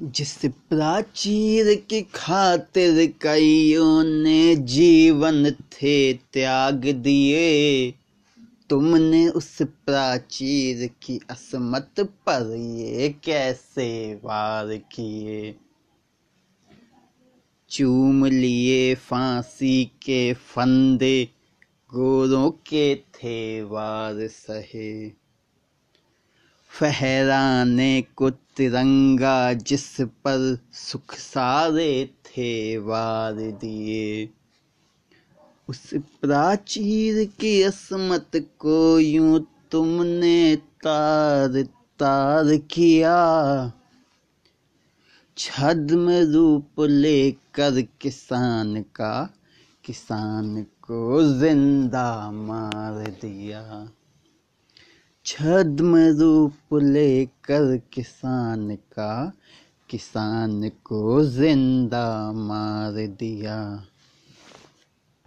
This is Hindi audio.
जिस प्राचीर की खातिर कईयों ने जीवन थे त्याग दिए, तुमने उस प्राचीर की असमत पर ये कैसे वार किए? चूम लिए फांसी के फंदे, गोरों के थे वार सहे फहराने को तिरंगा जिस पर सुख सारे थे वार दिए। उस प्राचीर की असमत को यूँ तुमने तार तार किया। छद्म रूप लेकर किसान का, किसान को ज़िंदा मार दिया। छद्म रूप लेकर किसान का किसान को ज़िंदा मार दिया।